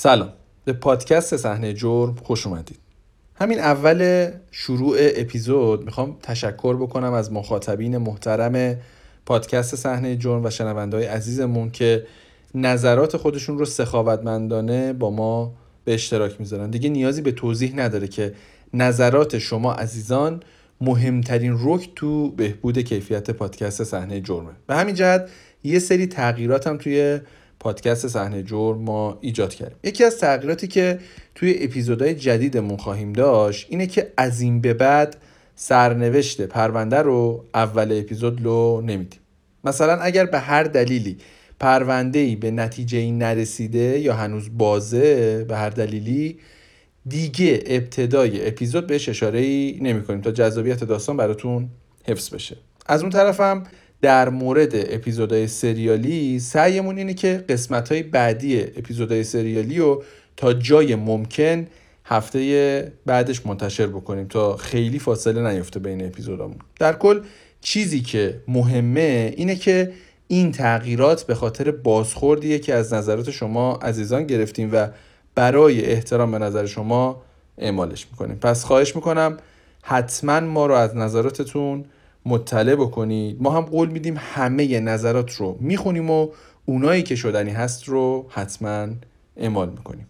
سلام. به پادکست صحنه جرم خوش اومدید. همین اول شروع اپیزود می‌خوام تشکر بکنم از مخاطبین محترم پادکست صحنه جرم و شنوندهای عزیزمون که نظرات خودشون رو سخاوتمندانه با ما به اشتراک می‌ذارن. دیگه نیازی به توضیح نداره که نظرات شما عزیزان مهمترین رک تو بهبود کیفیت پادکست صحنه جرمه. به همین جهت یه سری تغییرات هم توی پادکست صحنه جرم ما ایجاد کردیم. یکی از تغییراتی که توی اپیزودهای جدیدمون خواهیم داشت اینه که از این به بعد سرنوشت پرونده رو اول اپیزود رو نمیدیم. مثلا اگر به هر دلیلی پرونده ای به نتیجه ای نرسیده یا هنوز بازه به هر دلیلی دیگه ابتدای اپیزود بهش اشاره ای نمی کنیم تا جذابیت داستان براتون حفظ بشه. از اون طرفم در مورد اپیزودهای سریالی سعیمون اینه که قسمت های بعدی اپیزودهای سریالی رو تا جای ممکن هفته بعدش منتشر بکنیم تا خیلی فاصله نیفته بین اپیزودامون. در کل چیزی که مهمه اینه که این تغییرات به خاطر بازخوردیه که از نظرات شما عزیزان گرفتیم و برای احترام به نظر شما اعمالش می‌کنیم. پس خواهش می‌کنم حتما ما رو از نظراتتون مطلع بکنید ما هم قول میدیم همه نظرات رو می‌خونیم و اونایی که شدنی هست رو حتما اعمال می‌کنیم.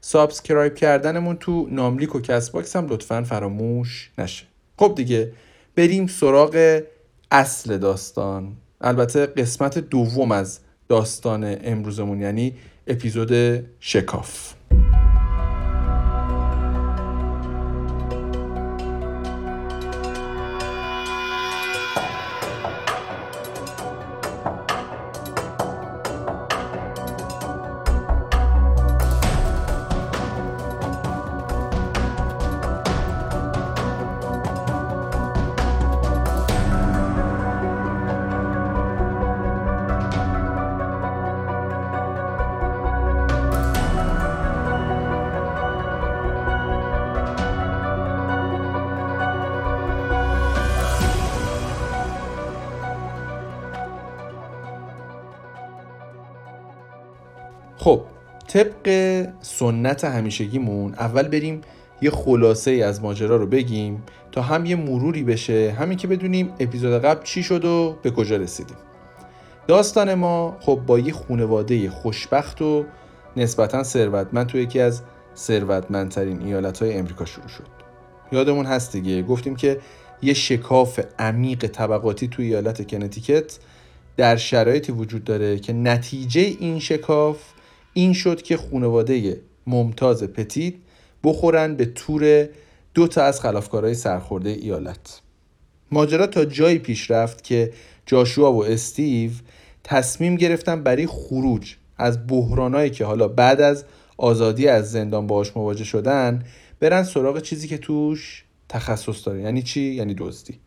subscribe کردنمون تو ناملیک و کست باکس هم لطفا فراموش نشه. خب دیگه بریم سراغ اصل داستان. البته قسمت دوم از داستان امروزمون یعنی اپیزود شکاف. طبق سنت همیشگیمون اول بریم یه خلاصه ای از ماجرا رو بگیم تا هم یه مروری بشه همین که بدونیم اپیزود قبل چی شد و به کجا رسیدیم. داستان ما خب با یه خونواده خوشبخت و نسبتا ثروتمند تو یکی از ثروتمندترین ایالت های امریکا شروع شد. یادمون هست دیگه گفتیم که یه شکاف عمیق طبقاتی تو ایالت کنتیکت در شرایطی وجود داره که نتیجه این شکاف این شد که خانواده ممتاز پتیت بخورن به تور دو تا از خلافکارهای سرخورده ایالت. ماجرا تا جایی پیش رفت که جاشوا و استیو تصمیم گرفتن برای خروج از بحرانایی که حالا بعد از آزادی از زندان باهاش مواجه شدن برن سراغ چیزی که توش تخصص داره. یعنی چی؟ یعنی دزدی.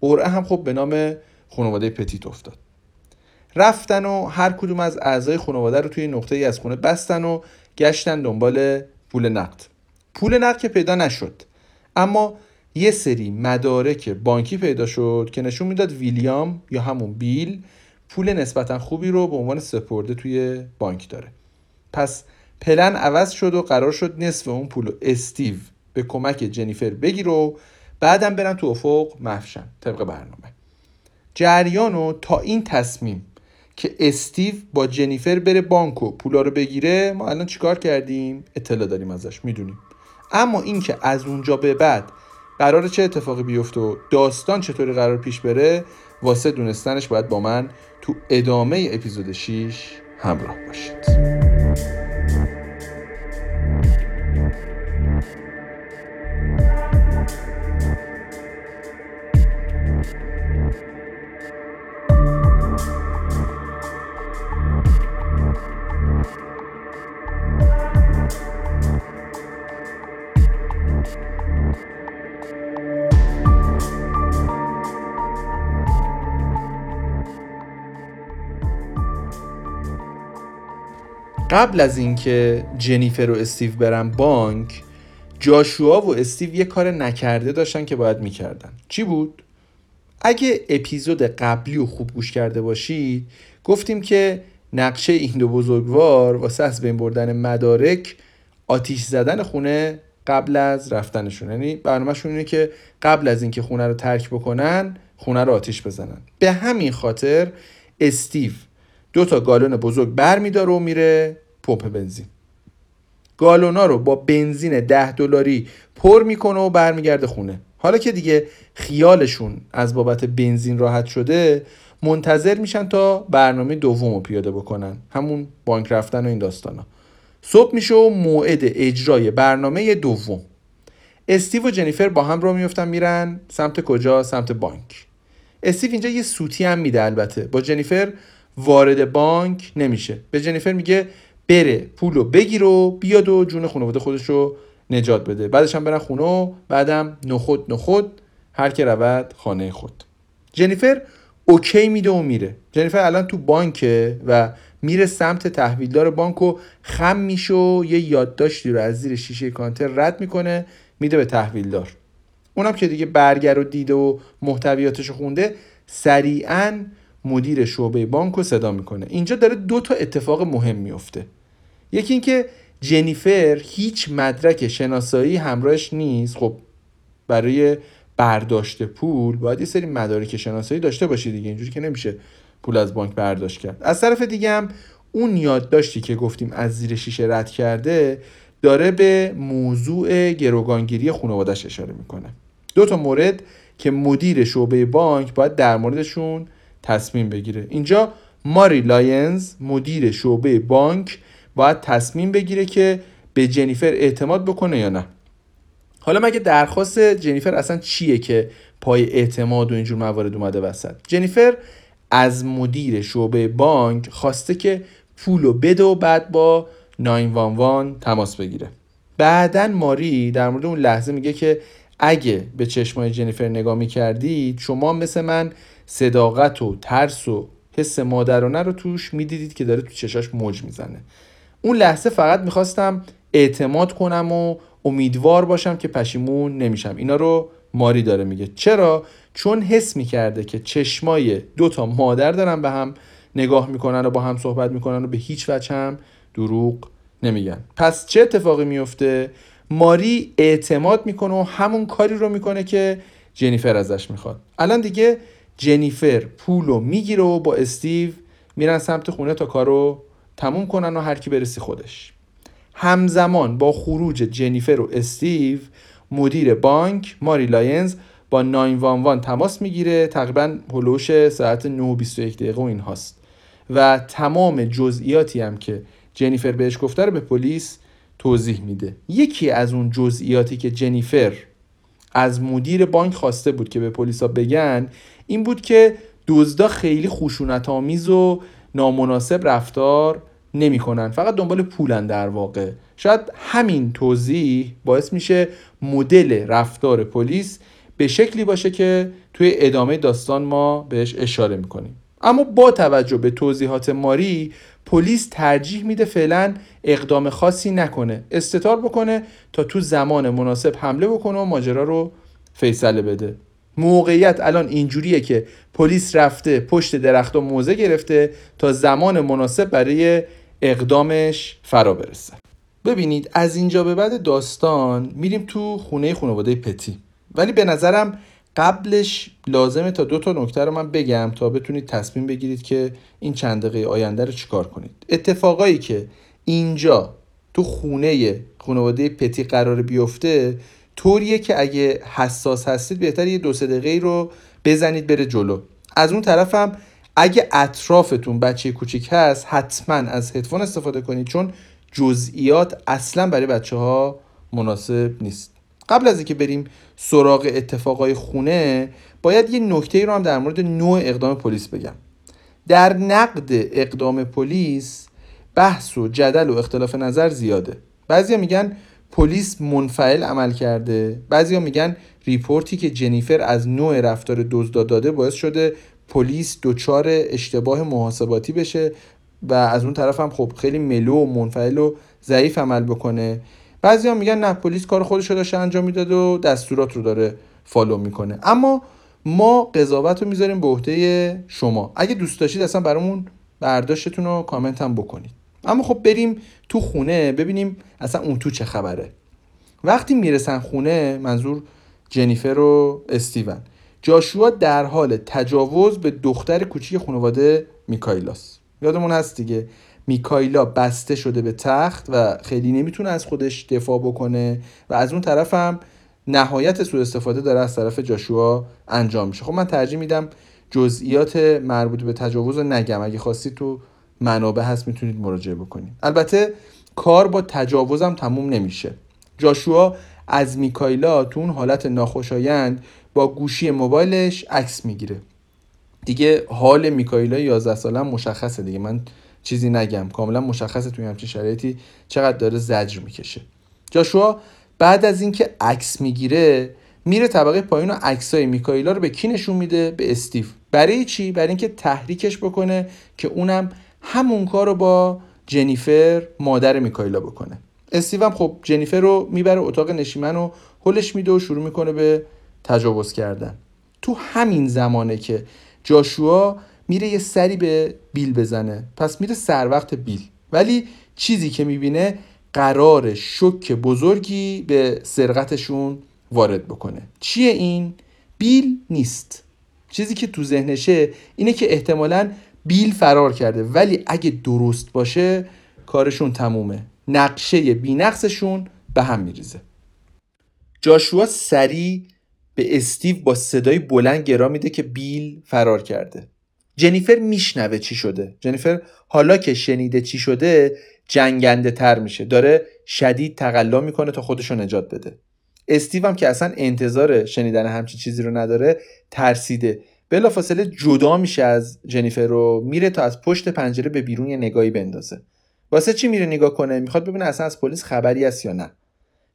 قرعه هم خب به نام خانواده پتیت افتاد. رفتن و هر کدوم از اعضای خانواده رو توی نقطه ای از خونه بستن و گشتن دنبال پول نقد. پول نقد که پیدا نشد. اما یه سری مدارک بانکی پیدا شد که نشون می‌داد ویلیام یا همون بیل پول نسبتا خوبی رو به عنوان سپرده توی بانک داره. پس پلن عوض شد و قرار شد نصف اون پول رو استیو به کمک جنیفر بگیر و بعدم برن تو افق محفشن طبق برنامه. جریان و تا این تصمیم که استیو با جنیفر بره بانک و پولا رو بگیره ما الان چیکار کردیم؟ اطلاع داریم ازش می‌دونیم. اما اینکه از اونجا به بعد قرار چه اتفاقی بیفته و داستان چطوری قرار پیش بره واسه دونستنش باید با من تو ادامه اپیزود 6 همراه باشید. قبل از اینکه جنیفر و استیو برن بانک جاشوا و استیو یه کار نکرده داشتن که باید می‌کردن. چی بود؟ اگه اپیزود قبلی رو خوب گوش کرده باشید گفتیم که نقشه این دو بزرگوار واسه از بین بردن مدارک آتیش زدن خونه قبل از رفتنشون. یعنی برنامهشون اینه که قبل از اینکه خونه رو ترک بکنن خونه رو آتیش بزنن. به همین خاطر استیو دو تا گالون بزرگ برمیداره و میره پمپ بنزین. گالونا رو با بنزین ده دلاری پر می‌کنه و برمیگرده خونه. حالا که دیگه خیالشون از بابت بنزین راحت شده منتظر میشن تا برنامه دوم رو پیاده بکنن. همون بانک رفتن و این داستانا. صبح میشه و موعد اجرای برنامه دوم. استیو و جنیفر با هم رو میفتن میرن سمت کجا؟ سمت بانک. استیو اینجا یه سوتی هم میده البته. با جنیفر وارد بانک نمیشه. به جنیفر میگه بره پولو بگیر و بیاد و جون خانواده خودش رو نجات بده. بعدش هم برن خونه و بعدم نخود نخود هر که رود خانه خود. جنیفر اوکی میده و میره. جنیفر الان تو بانکه و میره سمت تحویلدار بانک و خم میشه و یه یادداشتی رو از زیر شیشه کانتر رد می‌کنه میده به تحویلدار. اونم که دیگه برگر رو دیده و محتویاتش خونده سریعا مدیر شعبه بانک رو صدا می‌کنه. اینجا داره دو تا اتفاق مهم میفته یکی اینکه جنیفر هیچ مدرک شناسایی همراهش نیست. خب برای برداشت پول باید یه سری مدارک شناسایی داشته باشی دیگه. اینجوری که نمیشه پول از بانک برداشت کرد. از طرف دیگه هم اون یادداشتی که گفتیم از زیر شیشه رد کرده داره به موضوع گروگانگیری خانوادش اشاره می‌کنه. دو تا مورد که مدیر شعبه بانک باید در موردشون تصمیم بگیره. اینجا ماری لاینز مدیر شعبه بانک باید تصمیم بگیره که به جنیفر اعتماد بکنه یا نه. حالا مگه درخواست جنیفر اصلا چیه که پای اعتماد و اینجور موارد اومده وسط؟ جنیفر از مدیر شعبه بانک خواسته که پولو بده و بعد با 911 تماس بگیره. بعدا ماری در مورد اون لحظه میگه که اگه به چشمای جنیفر نگاه می‌کردید شما مثل من صداقت و ترس و حس مادرانه رو توش می‌دیدید که داره تو چشاش موج می‌زنه. اون لحظه فقط می‌خواستم اعتماد کنم و امیدوار باشم که پشیمون نمیشم. اینا رو ماری داره میگه. چرا؟ چون حس می‌کرده که چشمای دو تا مادر دارن به هم نگاه می‌کنن و با هم صحبت می‌کنن و به هیچ وجه هم دروغ نمیگن. پس چه اتفاقی میفته ماری اعتماد می‌کنه و همون کاری رو می‌کنه که جنیفر ازش می‌خواد. الان دیگه جنیفر پول رو می‌گیره و با استیو میرن سمت خونه تا کارو تموم کنن و هر کی بره سی خودش. همزمان با خروج جنیفر و استیو مدیر بانک ماری لاینز با 911 تماس می‌گیره. تقریبا هلوش ساعت 9:21 دقیقه و این هاست. و تمام جزئیاتی هم که جنیفر بهش گفته رو به پلیس توضیح میده. یکی از اون جزئیاتی که جنیفر از مدیر بانک خواسته بود که به پلیسا بگن این بود که دزدا خیلی خشونت آمیز و نامناسب رفتار نمی‌کنن. فقط دنبال پولن در واقع. شاید همین توضیح باعث میشه مدل رفتار پلیس به شکلی باشه که توی ادامه داستان ما بهش اشاره می‌کنیم. اما با توجه به توضیحات ماری پلیس ترجیح میده فعلا اقدام خاصی نکنه. استتار بکنه تا تو زمان مناسب حمله بکنه و ماجرا رو فیصله بده. موقعیت الان اینجوریه که پلیس رفته پشت درخت و موزه گرفته تا زمان مناسب برای اقدامش فرا برسه. ببینید از اینجا به بعد داستان میریم تو خونه خانواده پتی. ولی به نظرم قبلش لازمه تا دو تا نکته رو من بگم تا بتونید تصمیم بگیرید که این چند دقیقه آینده رو چیکار کنید. اتفاقایی که اینجا تو خونه خانواده پتی قرار بیفته طوریه که اگه حساس هستید بهتر یه دو سه دقیقه رو بزنید بره جلو. از اون طرفم اگه اطرافتون بچه کوچیک هست حتما از هدفون استفاده کنید چون جزئیات اصلا برای بچه ها مناسب نیست. قبل از اینکه بریم سراغ اتفاقای خونه باید یه نکته رو هم در مورد نوع اقدام پلیس بگم. در نقد اقدام پلیس بحث و جدل و اختلاف نظر زیاده. بعضیا میگن پلیس منفعل عمل کرده. بعضیا میگن report ی که جنیفر از نوع رفتار دزدا داده باعث شده پلیس دچار اشتباه محاسباتی بشه و از اون طرف هم خب خیلی mellow و منفعل و ضعیف عمل بکنه. بعضی هم میگن نه پلیس کار خودش رو داشته انجام می‌داد و دستورات رو داره follow می‌کنه. اما ما قضاوت رو می‌ذاریم به عهده شما. اگه دوست داشتید اصلا برامون برداشتتون رو کامنت هم بکنید. اما خب بریم تو خونه ببینیم اصلا اون تو چه خبره. وقتی می‌رسن خونه منظور جنیفر و استیون. جاشوا در حال تجاوز به دختر کوچیک خانواده میکایلاست. یادمون هست دیگه. میکایلا بسته شده به تخت و خیلی نمی‌تونه از خودش دفاع بکنه و از اون طرف هم نهایت سوء استفاده داره از طرف جاشوا انجام میشه. خب من ترجیح میدم جزئیات مربوط به تجاوز رو نگم. اگه خواستید تو منابع هست می‌تونید مراجعه بکنید. البته کار با تجاوزم تموم نمیشه. جاشوا از میکایلا تو اون حالت ناخوشایند با گوشی موبایلش عکس می‌گیره. دیگه حال میکایلا 11 ساله مشخصه دیگه. من چیزی نگم. کاملا مشخصه توی همچین شرایطی چقدر داره زجر می‌کشه. جاشوا بعد از اینکه عکس می‌گیره میره طبقه پایین و عکسای میکایلا رو به کی نشون میده؟ به استیو. برای چی؟ برای اینکه تحریکش بکنه که اونم همون کار رو با جنیفر مادر میکایلا بکنه. استیو هم خب جنیفر رو می‌بره اتاق نشیمن و هلش میده و شروع می‌کنه به تجاوز کردن. تو همین زمانه که جاشوا میره یه سری به بیل بزنه. پس میره سر وقت بیل. ولی چیزی که می‌بینه قرار شک بزرگی به سرقتشون وارد بکنه. چیه این؟ بیل نیست. چیزی که تو ذهنشه اینه که احتمالا بیل فرار کرده. ولی اگه درست باشه کارشون تمومه. نقشه بینقصشون به هم میریزه. جاشوا سریع به استیو با صدای بلند گرا میده که بیل فرار کرده. جنیفر میشنوه چی شده. جنیفر حالا که شنیده چی شده جنگنده تر میشه. داره شدید تقلا می‌کنه تا خودشو نجات بده. استیو هم که اصلا انتظار شنیدن همچین چیزی رو نداره ترسیده. بلافاصله جدا میشه از جنیفر رو میره تا از پشت پنجره به بیرون یه نگاهی بندازه. واسه چی میره نگاه کنه؟ می‌خواد ببینه اصلا از پلیس خبری هست یا نه.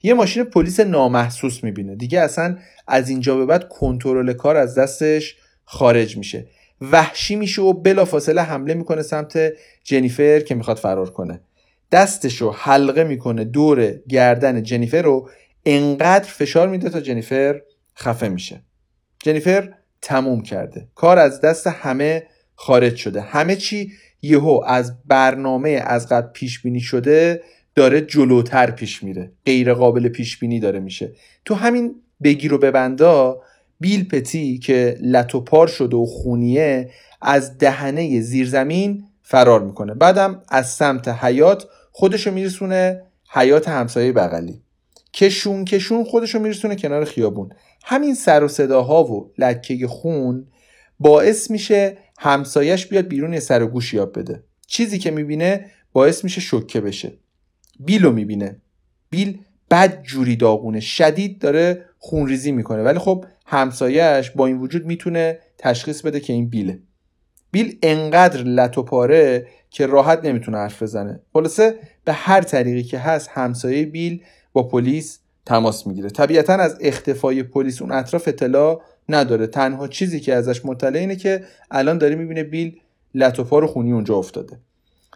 یه ماشین پلیس نامحسوس می‌بینه. دیگه اصلا از اینجا به بعد کنترل کار از دستش خارج میشه. وحشی میشه و بلافاصله حمله می‌کنه سمت جنیفر که می‌خواد فرار کنه. دستشو حلقه می‌کنه دور گردن جنیفر رو انقدر فشار میده تا جنیفر خفه میشه. جنیفر تموم کرده. کار از دست همه خارج شده. همه چی یهو از برنامه از قبل پیش بینی شده داره جلوتر پیش میره. غیر قابل پیش بینی داره میشه. تو همین بگیر و ببندا بیل پتی که لتوپار شده و خونیه از دهنه زیرزمین فرار می‌کنه. بعدم از سمت حیات خودشو میرسونه حیات همسایه بغلی. کشون کشون خودشو میرسونه کنار خیابون. همین سر و صداها و لکه خون باعث میشه همسایش بیاد بیرون سر و گوش یاب بده. چیزی که می‌بینه باعث میشه شکه بشه. بیل رو می‌بینه. بیل بد جوری داغونه شدید داره خونریزی می‌کنه. ولی خب همسایهش با این وجود می‌تونه تشخیص بده که این بیله. بیل انقدر لط و پاره که راحت نمی‌تونه حرف بزنه. خلاصه به هر طریقی که هست همسایه بیل با پلیس تماس می‌گیره. طبیعتا از اختفای پلیس اون اطراف اطلاع نداره. تنها چیزی که ازش مطلع اینه که الان داره می‌بینه بیل لط و خونی اونجا افتاده.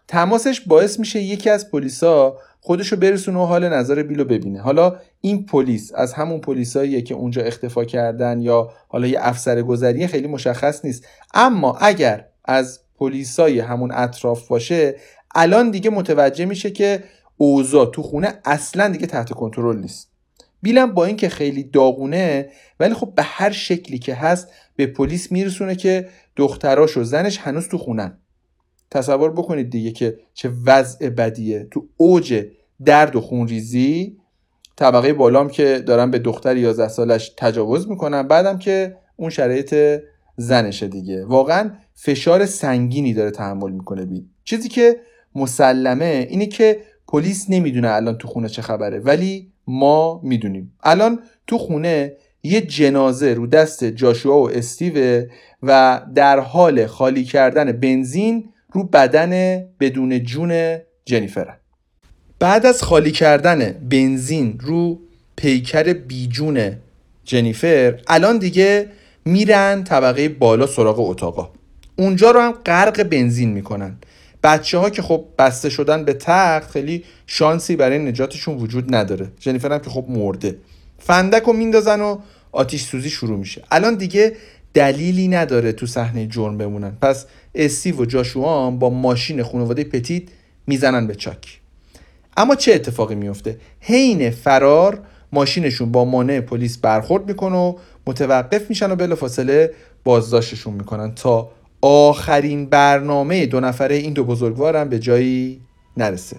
تماسش باعث میشه یکی از پلیسا خودشو برسونه و حال نظر بیلو ببینه. حالا این پلیس از همون پلیساییه که اونجا اختفا کردن یا حالا یه افسر گذریه خیلی مشخص نیست. اما اگر از پلیسای همون اطراف باشه الان دیگه متوجه میشه که اوضاع تو خونه اصلا دیگه تحت کنترل نیست. بیلم با اینکه خیلی داغونه ولی خب به هر شکلی که هست به پلیس میرسونه که دختراش و زنش هنوز تو خونن. تصور بکنید دیگه که چه وضع بدیه. تو اوج درد و خونریزی طبقه بالام که دارن به دختر 11 سالش تجاوز می‌کنن بعدم که اون شرایط زنشه دیگه. واقعا فشار سنگینی داره تحمل می‌کنه بید چیزی که مسلمه اینه که پلیس نمی‌دونه الان تو خونه چه خبره ولی ما می‌دونیم. الان تو خونه یه جنازه رو دست جاشوا و استیوه و در حال خالی کردن بنزین رو بدن بدون جون جنیفر بعد از خالی کردن بنزین رو پیکر بیجون جنیفر الان دیگه میرن طبقه بالا سراغ اتاقا. اونجا رو هم غرق بنزین می‌کنن. بچه ها که خب بسته شدن به تخت خیلی شانسی برای نجاتشون وجود نداره. جنیفر هم که خب مرده. فندک رو میندازن و آتیش سوزی شروع میشه. الان دیگه دلیلی نداره تو صحنه جرم بمونن. پس استیو و جاشوا با ماشین خانواده پتیت می‌زنن به چاک. اما چه اتفاقی میفته؟ حین فرار ماشینشون با مانع پلیس برخورد می‌کنه و متوقف میشن و بلافاصله بازداشتشون می‌کنن تا آخرین برنامه دو نفره این دو بزرگوارم به جایی نرسه.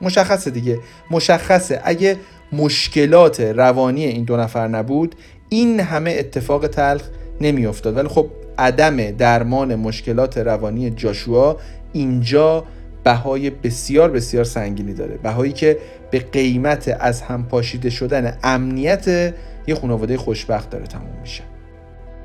مشخصه دیگه. مشخصه. اگه مشکلات روانی این دو نفر نبود این همه اتفاق تلخ نمیافتاد. ولی خب عدم درمان مشکلات روانی جاشوا اینجا بهای بسیار بسیار سنگینی داره. بهایی که به قیمت از هم پاشیده شدن امنیت یه خانواده خوشبخت داره تموم میشه.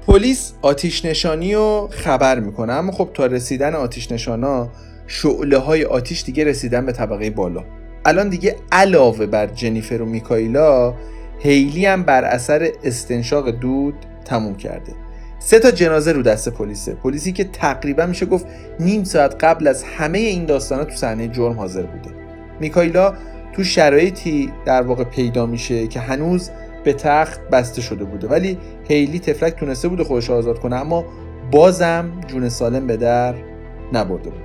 پلیس آتیش نشانی رو خبر می‌کنه اما خب تا رسیدن آتیش نشانا شعله های آتیش دیگه رسیدن به طبقه بالا. الان دیگه علاوه بر جنیفر و میکایلا هیلی هم بر اثر استنشاق دود تموم کرده. سه تا جنازه رو دست پلیسه. پلیسی که تقریبا میشه گفت نیم ساعت قبل از همه این داستانا تو صحنه جرم حاضر بوده. میکایلا تو شرایطی در واقع پیدا میشه که هنوز به تخت بسته شده بوده. ولی هیلی تفلک تونسته بوده خودش آزاد کنه اما بازم جون سالم به در نبرده بود.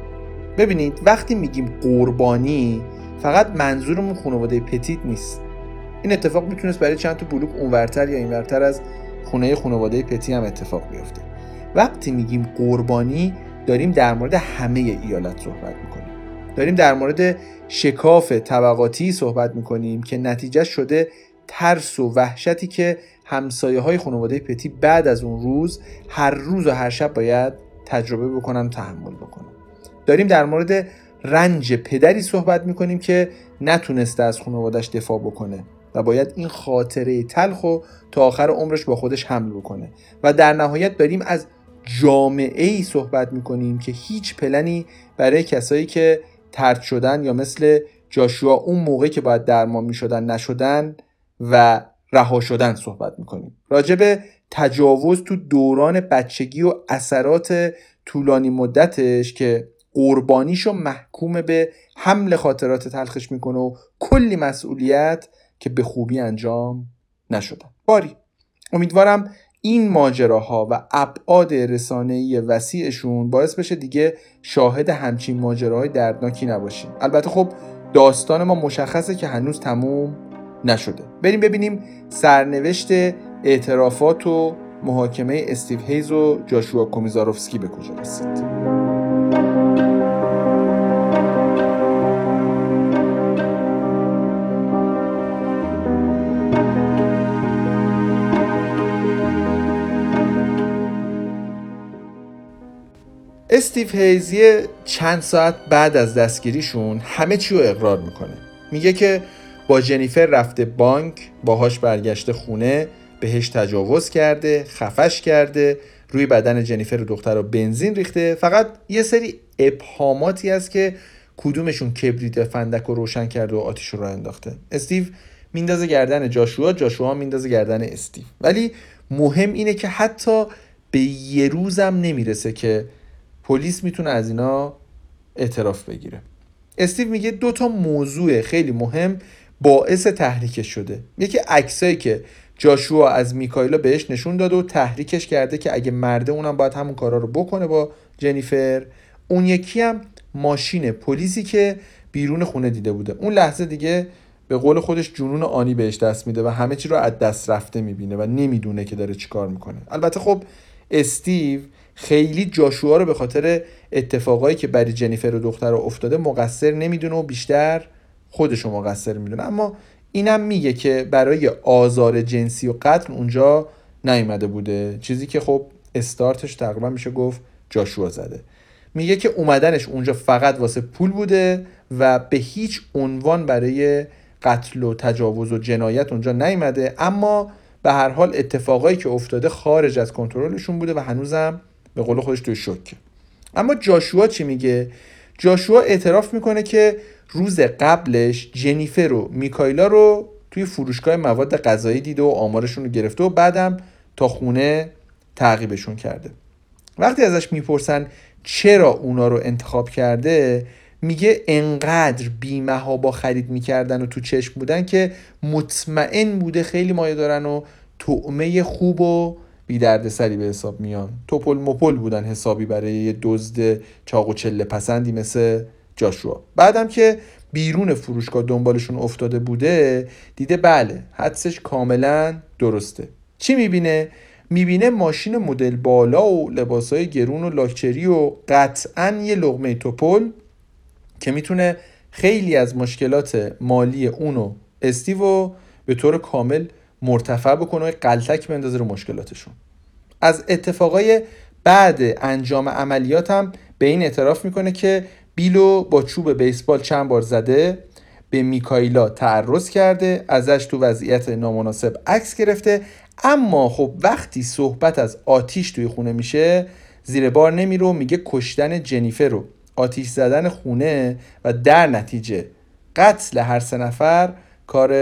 ببینید وقتی میگیم قربانی فقط منظورمون خانواده پتیت نیست. این اتفاق می‌تونست برای چند تا بلوک اونورتر یا اینورتر از خونه خانواده پتی هم اتفاق بیفته. وقتی میگیم قربانی داریم در مورد همه ایالت صحبت می‌کنیم. داریم در مورد شکاف طبقاتی صحبت می‌کنیم که نتیجه شده ترس و وحشتی که همسایه های خانواده پتی بعد از اون روز هر روز و هر شب باید تجربه بکنن تحمل بکنن. داریم در مورد رنج پدری صحبت می‌کنیم که نتونسته از خانوادش دفاع بکنه و باید این خاطره تلخ و تا آخر عمرش با خودش حمل بکنه. و در نهایت داریم از جامعه ای صحبت می‌کنیم که هیچ پلنی برای کسایی که ترد شدن یا مثل جاشوا اون موقعی که باید درمان می‌شدن نشدن و رها شدن صحبت می‌کنیم. راجب تجاوز تو دوران بچگی و اثرات طولانی مدتش که قربانیشو محکوم به حمل خاطرات تلخش می‌کنه و کلی مسئولیت که به خوبی انجام نشدن باری امیدوارم این ماجراها و ابعاد رسانه‌ای وسیعشون باعث بشه دیگه شاهد همچین ماجراهای دردناکی نباشیم. البته خب داستان ما مشخصه که هنوز تموم نشده. بریم ببینیم سرنوشت اعترافات و محاکمه استیو هیز و جاشوا کومیزاروفسکی به کجا رسید. استیو هیزی چند ساعت بعد از دستگیریشون همه چی رو اقرار می‌کنه. میگه که با جنیفر رفته بانک باهاش برگشته خونه بهش تجاوز کرده خفش کرده روی بدن جنیفر و دختر رو بنزین ریخته. فقط یه سری ابهاماتی است که کدومشون کبریت فندک رو روشن کرده و آتیش رو انداخته. استیو میندازه گردن جاشوا جاشوا میندازه گردن استیو. ولی مهم اینه که حتی به یه روزم نمی‌رسه که پلیس می‌تونه از اینا اعتراف بگیره. استیو میگه دو تا موضوع خیلی مهم باعث تحریکش شده. یکی عکسایی که جاشوا از میکایلا بهش نشون داده و تحریکش کرده که اگه مرده اونم باید همون کارا رو بکنه با جنیفر. اون یکی هم ماشین پلیسی که بیرون خونه دیده بوده. اون لحظه دیگه به قول خودش جنون آنی بهش دست میده و همه چی رو از دست رفته می‌بینه و نمی‌دونه که داره چیکار می‌کنه. البته خب استیو خیلی جاشوا رو به خاطر اتفاقایی که برای جنیفر و دختر افتاده مقصر نمی‌دونه و بیشتر خودش رو مقصر می‌دونه. اما اینم میگه که برای آزار جنسی و قتل اونجا نیومده بوده. چیزی که خب استارتش تقریبا میشه گفت جاشوا زده. میگه که اومدنش اونجا فقط واسه پول بوده و به هیچ عنوان برای قتل و تجاوز و جنایت اونجا نیومده. اما به هر حال اتفاقایی که افتاده خارج از کنترلشون بوده و هنوزم به قول خودش توی شوکه. اما جاشوا چی میگه؟ جاشوا اعتراف می‌کنه که روز قبلش جنیفر و میکایلا رو توی فروشگاه مواد غذایی دیده و آمارشون رو گرفته و بعدم تا خونه تعقیبشون کرده. وقتی ازش می‌پرسن چرا اونا رو انتخاب کرده میگه انقدر بیمه ها با خرید می‌کردن و تو چشم بودن که مطمئن بوده خیلی مایه دارن و طعمه خوب و بی سری به حساب میان. توپل مپل بودن حسابی برای یه دزد چاق و چله پسندی مثل جاشوا. بعدم که بیرون فروشگاه دنبالشون افتاده بوده دیده بله حدسش کاملا درسته. چی می‌بینه؟ می‌بینه ماشین مدل بالا و لباسای گرون و لاکچری و قطعا یه لغمه توپل که می‌تونه خیلی از مشکلات مالی اونو استیو به طور کامل مرتفع بکنه و قلتک بندازه رو مشکلاتشون. از اتفاقای بعد انجام عملیات هم به این اعتراف می‌کنه که بیلو با چوب بیسبال چند بار زده به میکایلا تعرض کرده ازش تو وضعیت نامناسب عکس گرفته اما خب وقتی صحبت از آتیش توی خونه میشه زیر بار نمیره میگه کشتن جنیفر رو. آتیش زدن خونه و در نتیجه قتل هر سه نفر کار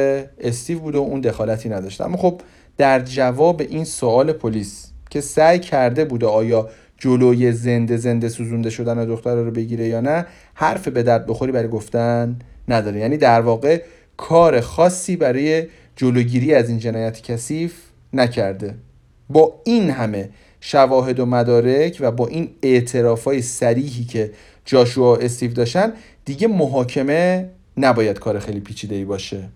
استیو بود و اون دخالتی نداشته اما خب در جواب این سوال پلیس که سعی کرده بوده آیا جلوی زنده زنده سوزونده شدن دختر رو بگیره یا نه حرف به درد بخوری برای گفتن نداره. یعنی در واقع کار خاصی برای جلوگیری از این جنایت کثیف نکرده. با این همه شواهد و مدارک و با این اعترافای سریحی که جاشوا و استیو داشتن دیگه محاکمه نباید کار خیلی پیچیده ای باشه.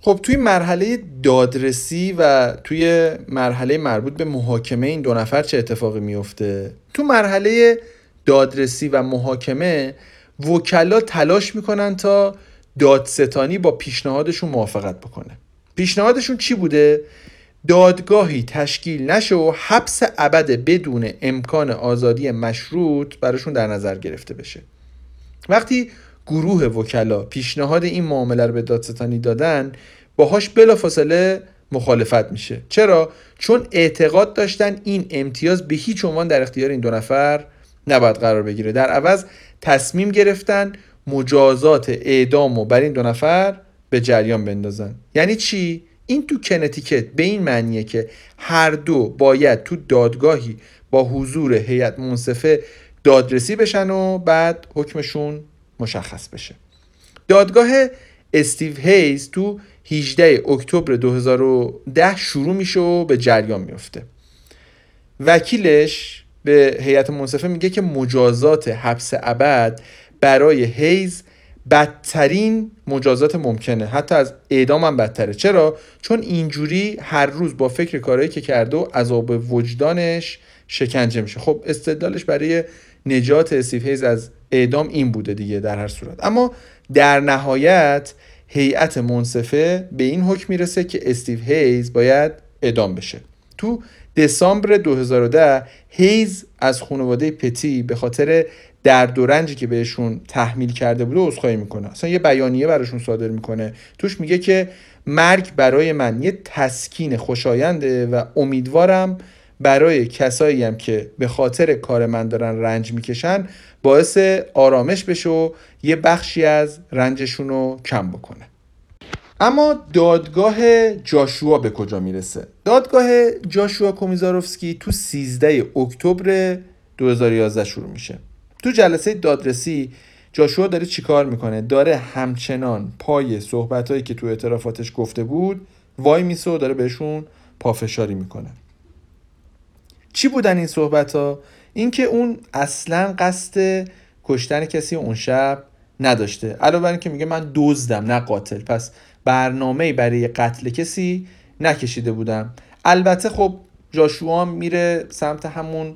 خب توی مرحله دادرسی و توی مرحله مربوط به محاکمه این دو نفر چه اتفاقی میفته؟ تو مرحله دادرسی و محاکمه وکلا تلاش می‌کنن تا دادستانی با پیشنهادشون موافقت بکنه. پیشنهادشون چی بوده؟ دادگاهی تشکیل نشه و حبس ابد بدون امکان آزادی مشروط براشون در نظر گرفته بشه. وقتی گروه وکلا پیشنهاد این معامله رو به دادستانی دادن باهاش بلافاصله مخالفت میشه. چرا؟ چون اعتقاد داشتن این امتیاز به هیچ عنوان در اختیار این دو نفر نباید قرار بگیره. در عوض تصمیم گرفتن مجازات اعدام و بر این دو نفر به جریان بندازن. یعنی چی؟ این تو کنتیکت به این معنیه که هر دو باید تو دادگاهی با حضور هیئت منصفه دادرسی بشن و بعد حکمشون مشخص بشه. دادگاه استیو هیز تو 18 اکتبر 2010 شروع میشه و به جریان میفته. وکیلش به هیئت منصفه میگه که مجازات حبس ابد برای هیز بدترین مجازات ممکنه. حتی از اعدام هم بدتره. چرا؟ چون اینجوری هر روز با فکر کارهایی که کرده و عذاب وجدانش شکنجه میشه. خب استدلالش برای نجات استیو هیز از اعدام این بوده دیگه در هر صورت. اما در نهایت هیئت منصفه به این حکم می‌رسه که استیو هیز باید اعدام بشه. تو دسامبر 2010 هیز از خانواده پتی به خاطر درد و که بهشون تحمیل کرده بوده عذرخواهی می‌کنه. اصلا یه بیانیه براشون صادر می‌کنه. توش میگه که مرگ برای من یه تسکین خوشاینده و امیدوارم برای کسایی هم که به خاطر کار من دارن رنج می‌کشن باعث آرامش بشه و یه بخشی از رنجشون رو کم بکنه. اما دادگاه جاشوا به کجا می‌رسه؟ دادگاه جاشوا کومیزاروفسکی تو 13 اکتبر 2011 شروع میشه. تو جلسه دادرسی جاشوا داره چیکار می‌کنه؟ داره همچنان پای صحبتهایی که تو اعترافاتش گفته بود وای میسه و داره بهشون پافشاری می‌کنه. چی بودن این صحبت ها اینکه اون اصلا قصد کشتن کسی اون شب نداشته. علاوه بر اینکه میگه من دزدم نه قاتل. پس برنامه برای قتل کسی نکشیده بودم. البته خب جاشوا میره سمت همون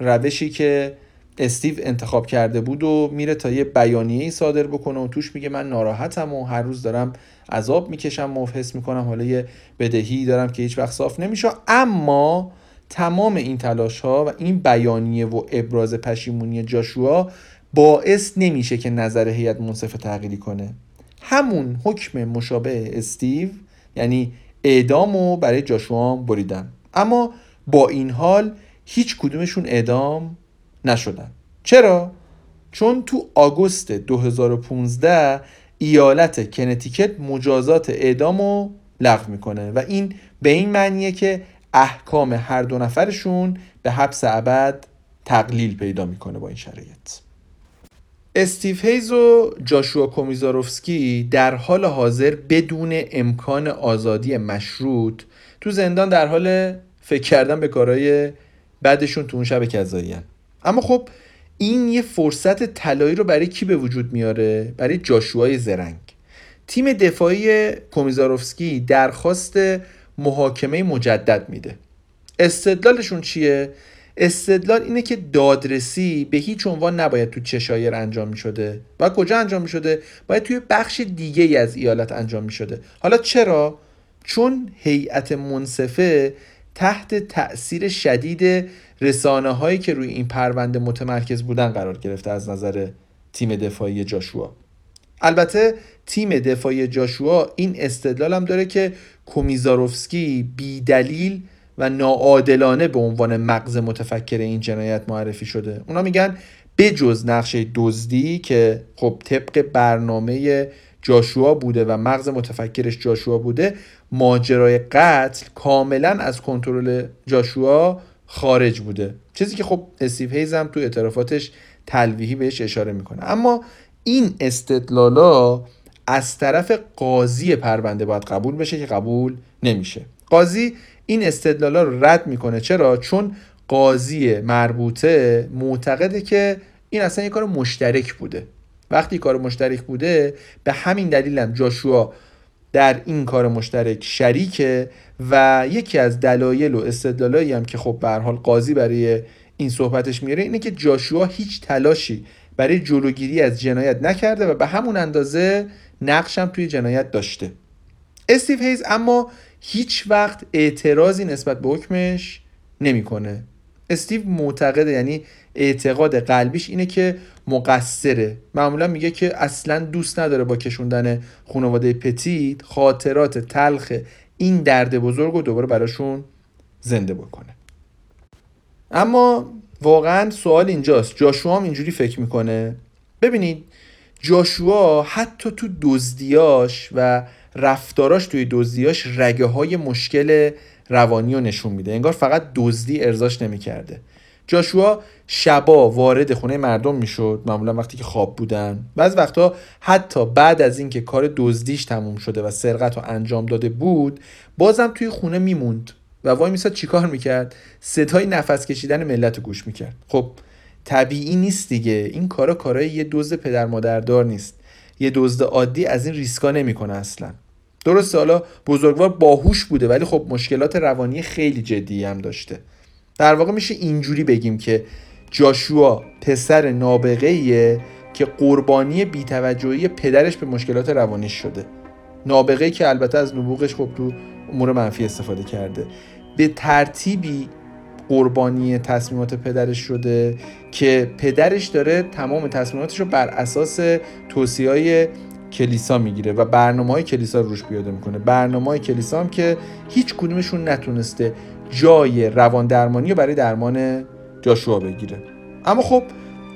روشی که استیو انتخاب کرده بود و میره تا یه بیانیه صادر بکنه و توش میگه من ناراحتم و هر روز دارم عذاب می‌کشم و حس می‌کنم حالا یه بدهی دارم که هیچ وقت صاف نمیشه. اما تمام این تلاش ها و این بیانیه و ابراز پشیمونی جاشوا باعث نمیشه که نظر هیئت منصفه تغییری کنه. همون حکم مشابه استیو یعنی اعدام برای جاشوا بریدن. اما با این حال هیچ کدومشون اعدام نشدن. چرا؟ چون تو آگوست 2015 ایالت کنتیکت مجازات اعدام رو لغو می‌کنه و این به این معنیه که احکام هر دو نفرشون به حبس ابد تقلیل پیدا می‌کنه با این شرایط. استیو هیز و جاشوا کومیزاروفسکی در حال حاضر بدون امکان آزادی مشروط تو زندان در حال فکر کردن به کارهای بعدشون تو اون شب کذایی اما خب این یه فرصت طلایی رو برای کی به وجود میاره؟ برای جاشوهای زرنگ. تیم دفاعی کومیزاروفسکی درخواست محاکمه مجدد میده. استدلالشون چیه؟ استدلال اینه که دادرسی به هیچ عنوان نباید تو چشایر انجام می شده و کجا انجام می شده باید توی بخش دیگه ای از ایالت انجام می شده حالا چرا؟ چون هیئت منصفه تحت تأثیر شدید رسانه هایی که روی این پرونده متمرکز بودن قرار گرفته از نظر تیم دفاعی جاشوا. البته تیم دفاعی جاشوا این استدلال هم داره که کومیزاروفسکی بی دلیل و ناعادلانه به عنوان مغز متفکر این جنایت معرفی شده. اونا میگن بجز نقشه دزدی که خب طبق برنامه جاشوا بوده و مغز متفکرش جاشوا بوده ماجرای قتل کاملا از کنترل جاشوا خارج بوده. چیزی که خب استیو هیز تو اعترافاتش تلویحی بهش اشاره می‌کنه. اما این استدلالا از طرف قاضی پرونده باید قبول بشه که قبول نمیشه. قاضی این استدلالا رو رد می‌کنه. چرا؟ چون قاضی مربوطه معتقده که این اصلا یه کار مشترک بوده. وقتی کار مشترک بوده به همین دلیل هم جاشوا در این کار مشترک شریکه و یکی از دلایل و استدلالایی هم که خب به حال قاضی برای این صحبتش میاره اینه که جاشوا هیچ تلاشی برای جلوگیری از جنایت نکرده و به همون اندازه نقشم توی جنایت داشته. استیو هیز اما هیچ وقت اعتراضی نسبت به حکمش نمی‌کنه. استیو معتقده یعنی اعتقاد قلبیش اینه که مقصره. معمولا میگه که اصلا دوست نداره با کشوندن خانواده پتیت خاطرات تلخ این درد بزرگ رو دوباره براشون زنده بکنه. اما واقعا سوال اینجاست. جاشوا هم اینجوری فکر می‌کنه. ببینید جاشوا حتی تو دزدیاش و رفتاراش توی دزدیاش رگه های مشکل روانی رو نشون میده. انگار فقط دزدی ارزاش نمی‌کرده. جاشوا شبا وارد خونه مردم می‌شد. معمولا وقتی که خواب بودن. بعض وقتا حتی بعد از اینکه کار دزدیش تموم شده و سرقت رو انجام داده بود بازم توی خونه میموند. و وای میساد چیکار می‌کرد؟ صدای نفس کشیدن ملت رو گوش می‌کرد. خب طبیعی نیست دیگه. این کارا کارای یه دزد پدر مادردار نیست. یه دزد عادی از این ریسکا نمی‌کنه اصلا. درسته حالا بزرگوار باهوش بوده ولی خب مشکلات روانی خیلی جدی هم داشته. در واقع میشه اینجوری بگیم که جاشوا پسر نابغه که قربانی بیتوجهی پدرش به مشکلات روانیش شده. نابغه که البته از نبوغش خب تو امور منفی استفاده کرده. به ترتیبی قربانی تصمیمات پدرش شده که پدرش داره تمام تصمیماتش رو بر اساس توصیه های کلیسا می‌گیره و برنامه های کلیسا روش پیاده می‌کنه. برنامه های کلیسا هم که هیچ کدومشون نتونسته جای روان درمانی رو برای درمان جاشوا بگیره. اما خب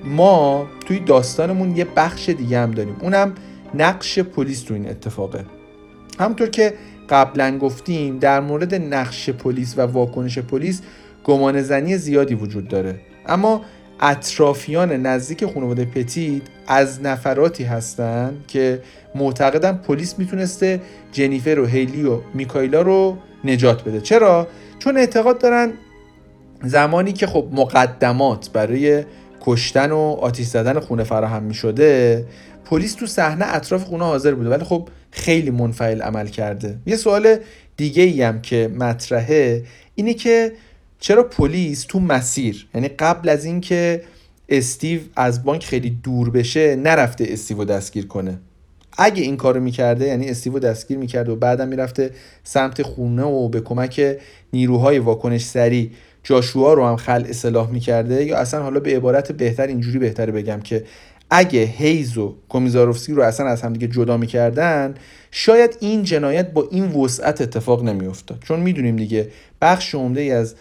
ما توی داستانمون یه بخش دیگه هم داریم. اونم نقش پلیس تو این اتفاقه. همونطور که قبلا گفتیم در مورد نقش پلیس و واکنش پلیس گمان زنی زیادی وجود داره. اما اطرافیان نزدیک خانواده پتیت از نفراتی هستن که معتقدن پلیس می‌تونسته جنیفر و هیلی و میکایلا رو نجات بده. چرا؟ چون اعتقاد دارن زمانی که خب مقدمات برای کشتن و آتیش زدن خونه فراهم می شده پلیس تو صحنه اطراف خونه حاضر بوده. ولی خب خیلی منفعل عمل کرده. یه سوال دیگه ای هم که مطرحه اینه که چرا پلیس تو مسیر یعنی قبل از اینکه استیو از بانک خیلی دور بشه نرفته استیو رو دستگیر کنه؟ اگه این کارو می‌کرده یعنی استیو دستگیر می‌کرده و بعدم می‌رفته سمت خونه و به کمک نیروهای واکنش سری جاشوا رو هم خل اصلاح می‌کرده یا اصلا حالا به عبارت بهتر اینجوری بهتره بگم که اگه هیز و کومیزاروفسکی رو اصلا از همدیگه جدا می‌کردن شاید این جنایت با این وسعت اتفاق نمیافتاد. چون می‌دونیم دیگه بخش عمده از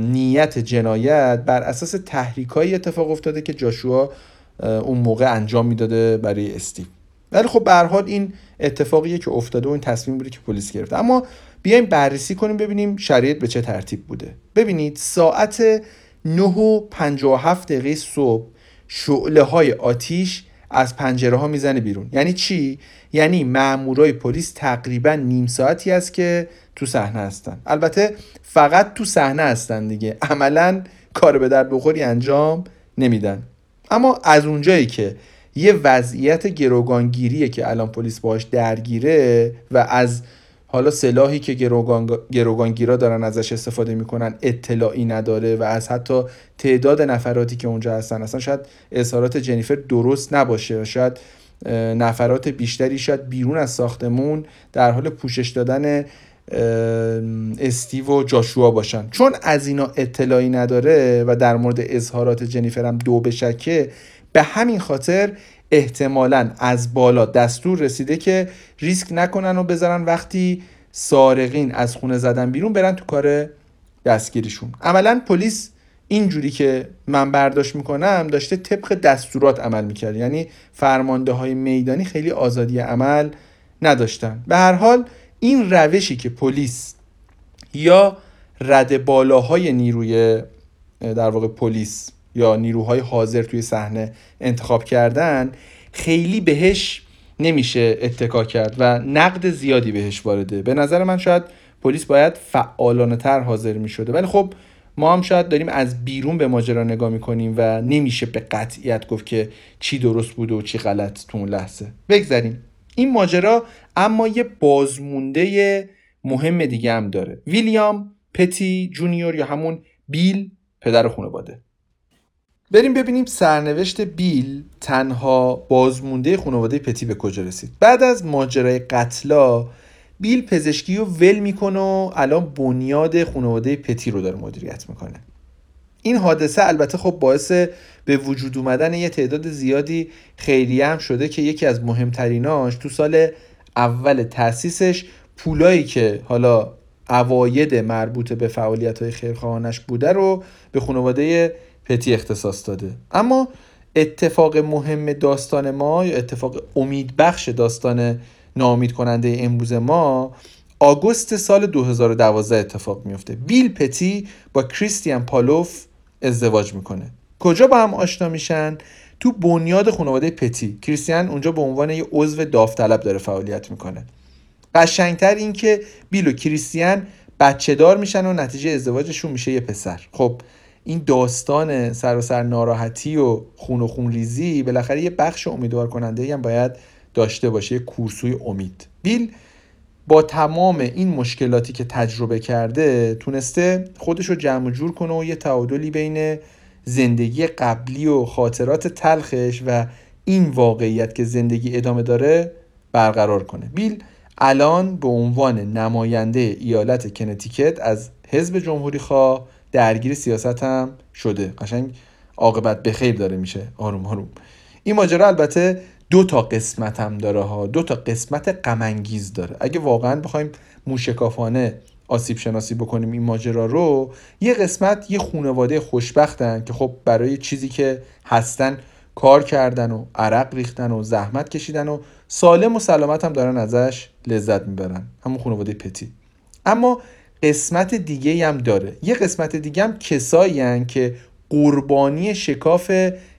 نیت جنایت بر اساس تحریکایی اتفاق افتاده که جاشوا اون موقع انجام می‌داده برای استیو ولی خب به این اتفاقیه که افتاده و این تصمیم بوده که پلیس گرفته. اما بیایم بررسی کنیم ببینیم شرایط به چه ترتیب بوده. ببینید ساعت 9 و 57 دقیقه صبح شعله های آتیش از پنجره ها می‌زنه بیرون. یعنی چی؟ یعنی مامورای پلیس تقریبا نیم ساعتی است که تو صحنه هستن. البته فقط تو صحنه هستن دیگه. عملا کار به در بخوری انجام نمیدن. اما از اونجایی که یه وضعیت گروگانگیریه که الان پلیس باش درگیره و از حالا سلاحی که گروگانگیرا دارن ازش استفاده می‌کنن اطلاعی نداره و از حتی تعداد نفراتی که اونجا هستن اصلا شاید اظهارات جنیفر درست نباشه. شاید نفرات بیشتری شاید بیرون از ساختمون در حال پوشش دادن استیو و جاشوا باشن. چون از اینا اطلاعی نداره و در مورد اظهارات جنیفر هم دو بشکه به همین خاطر احتمالا از بالا دستور رسیده که ریسک نکنن و بذارن وقتی سارقین از خونه زدن بیرون برن تو کار دستگیریشون. عملا پلیس اینجوری که من برداشت می‌کنم داشته طبق دستورات عمل می‌کرد. یعنی فرمانده های میدانی خیلی آزادی عمل نداشتن. به هر حال این روشی که پلیس یا رد بالاهای نیروی در واقع پلیس یا نیروهای حاضر توی صحنه انتخاب کردن خیلی بهش نمیشه اتکا کرد و نقد زیادی بهش وارده. به نظر من شاید پلیس باید فعالانه تر حاضر می شده ولی خب ما هم شاید داریم از بیرون به ماجرا نگاه می‌کنیم و نمیشه به قطعیت گفت که چی درست بوده و چی غلط تو اون لحظه. بگذاریم این ماجرا اما یه بازمونده مهم دیگه هم داره. ویلیام پتی جونیور یا همون بیل پدر خانواده. بریم ببینیم سرنوشت بیل تنها بازمونده خانواده پتی به کجا رسید. بعد از ماجرای قتلا بیل پزشکی رو ول می‌کنه و الان بنیاد خانواده پتی رو داره مدیریت می‌کنه. این حادثه البته خب باعث به وجود اومدن یه تعداد زیادی خیریه هم شده که یکی از مهمتریناش تو سال اول تاسیسش پولایی که حالا اواید مربوط به فعالیت های خیرخواهانش بوده رو به خانواده پتی اختصاص داده. اما اتفاق مهم داستان ما یا اتفاق امیدبخش داستان نامید کننده امروز ما آگوست سال 2012 اتفاق میفته بیل پتی با کریستیان پالوف ازدواج می‌کنه. کجا با هم آشنا میشن؟ تو بنیاد خانواده پتی. کریستیان اونجا به عنوان یه عضو داوطلب داره فعالیت می‌کنه. قشنگتر این که بیل و کریستیان بچه دار میشن و نتیجه ازدواجشون میشه یه پسر. خب این داستان سر و سر ناراحتی و خون و خون ریزی بالاخره یه بخش امیدوار کننده هم باید داشته باشه یه کورسوی امید. بیل با تمام این مشکلاتی که تجربه کرده تونسته خودش رو جمع جور کنه و یه تعادلی بین زندگی قبلی و خاطرات تلخش و این واقعیت که زندگی ادامه داره برقرار کنه. بیل الان به عنوان نماینده ایالت کنتیکت از حزب جمهوری خواه درگیر سیاست هم شده. قشنگ عاقبت به خیر داره میشه. آروم آروم. این ماجرا البته دو تا قسمت هم داره ها. دو تا قسمت غم داره. اگه واقعا بخوایم موشکافانه آسیب شناسی بکنیم این ماجرا رو یه قسمت یه خونواده خوشبختن که خب برای چیزی که هستن کار کردن و عرق ریختن و زحمت کشیدن و سالم و سلامت هم دارن ازش لذت می‌برن. همون خانواده پتی. اما قسمت دیگه هم داره. یه قسمت دیگه هم کسایی که قربانی شکاف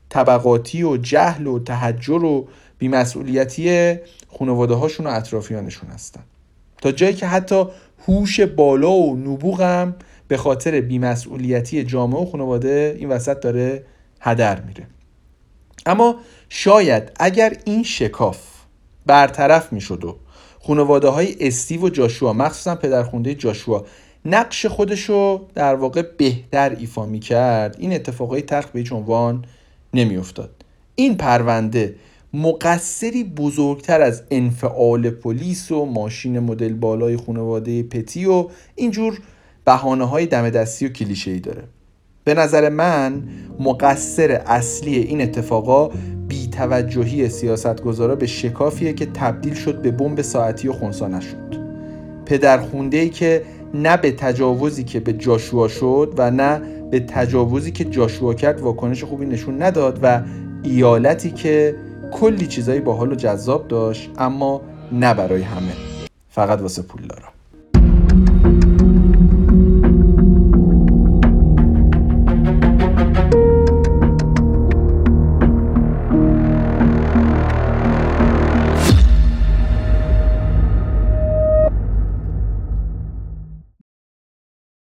طبقاتی و جهل و تحجر و بیمسئولیتی خانواده هاشون و اطرافیانشون هستن. تا جایی که حتی هوش بالا و نبوغ هم به خاطر بیمسئولیتی جامعه و خانواده این وسط داره هدر میره. اما شاید اگر این شکاف برطرف می‌شد و خانواده های استیو و جاشوا مخصوصا پدرخونده جاشوا نقش خودشو در واقع بهتر ایفا می کرد این اتفاقای تخت به هیچ عنوان نمی افتاد. این پرونده مقصری بزرگتر از انفعال پلیس و ماشین مدل بالای خانواده پتی و اینجور بحانه های دم دستی و کلیشه ای داره به نظر من مقصر اصلی این اتفاقا بیتوجهی سیاستگزارا به شکافیه که تبدیل شد به بمب ساعتی و خونسا نشد. پدر خونده ای که نه به تجاوزی که به جاشوا شد و نه به تجاوزی که جاشوا کرد واکنش خوبی نشون نداد و ایالتی که کلی چیزایی باحال و جذاب داشت اما نه برای همه. فقط واسه پول دارم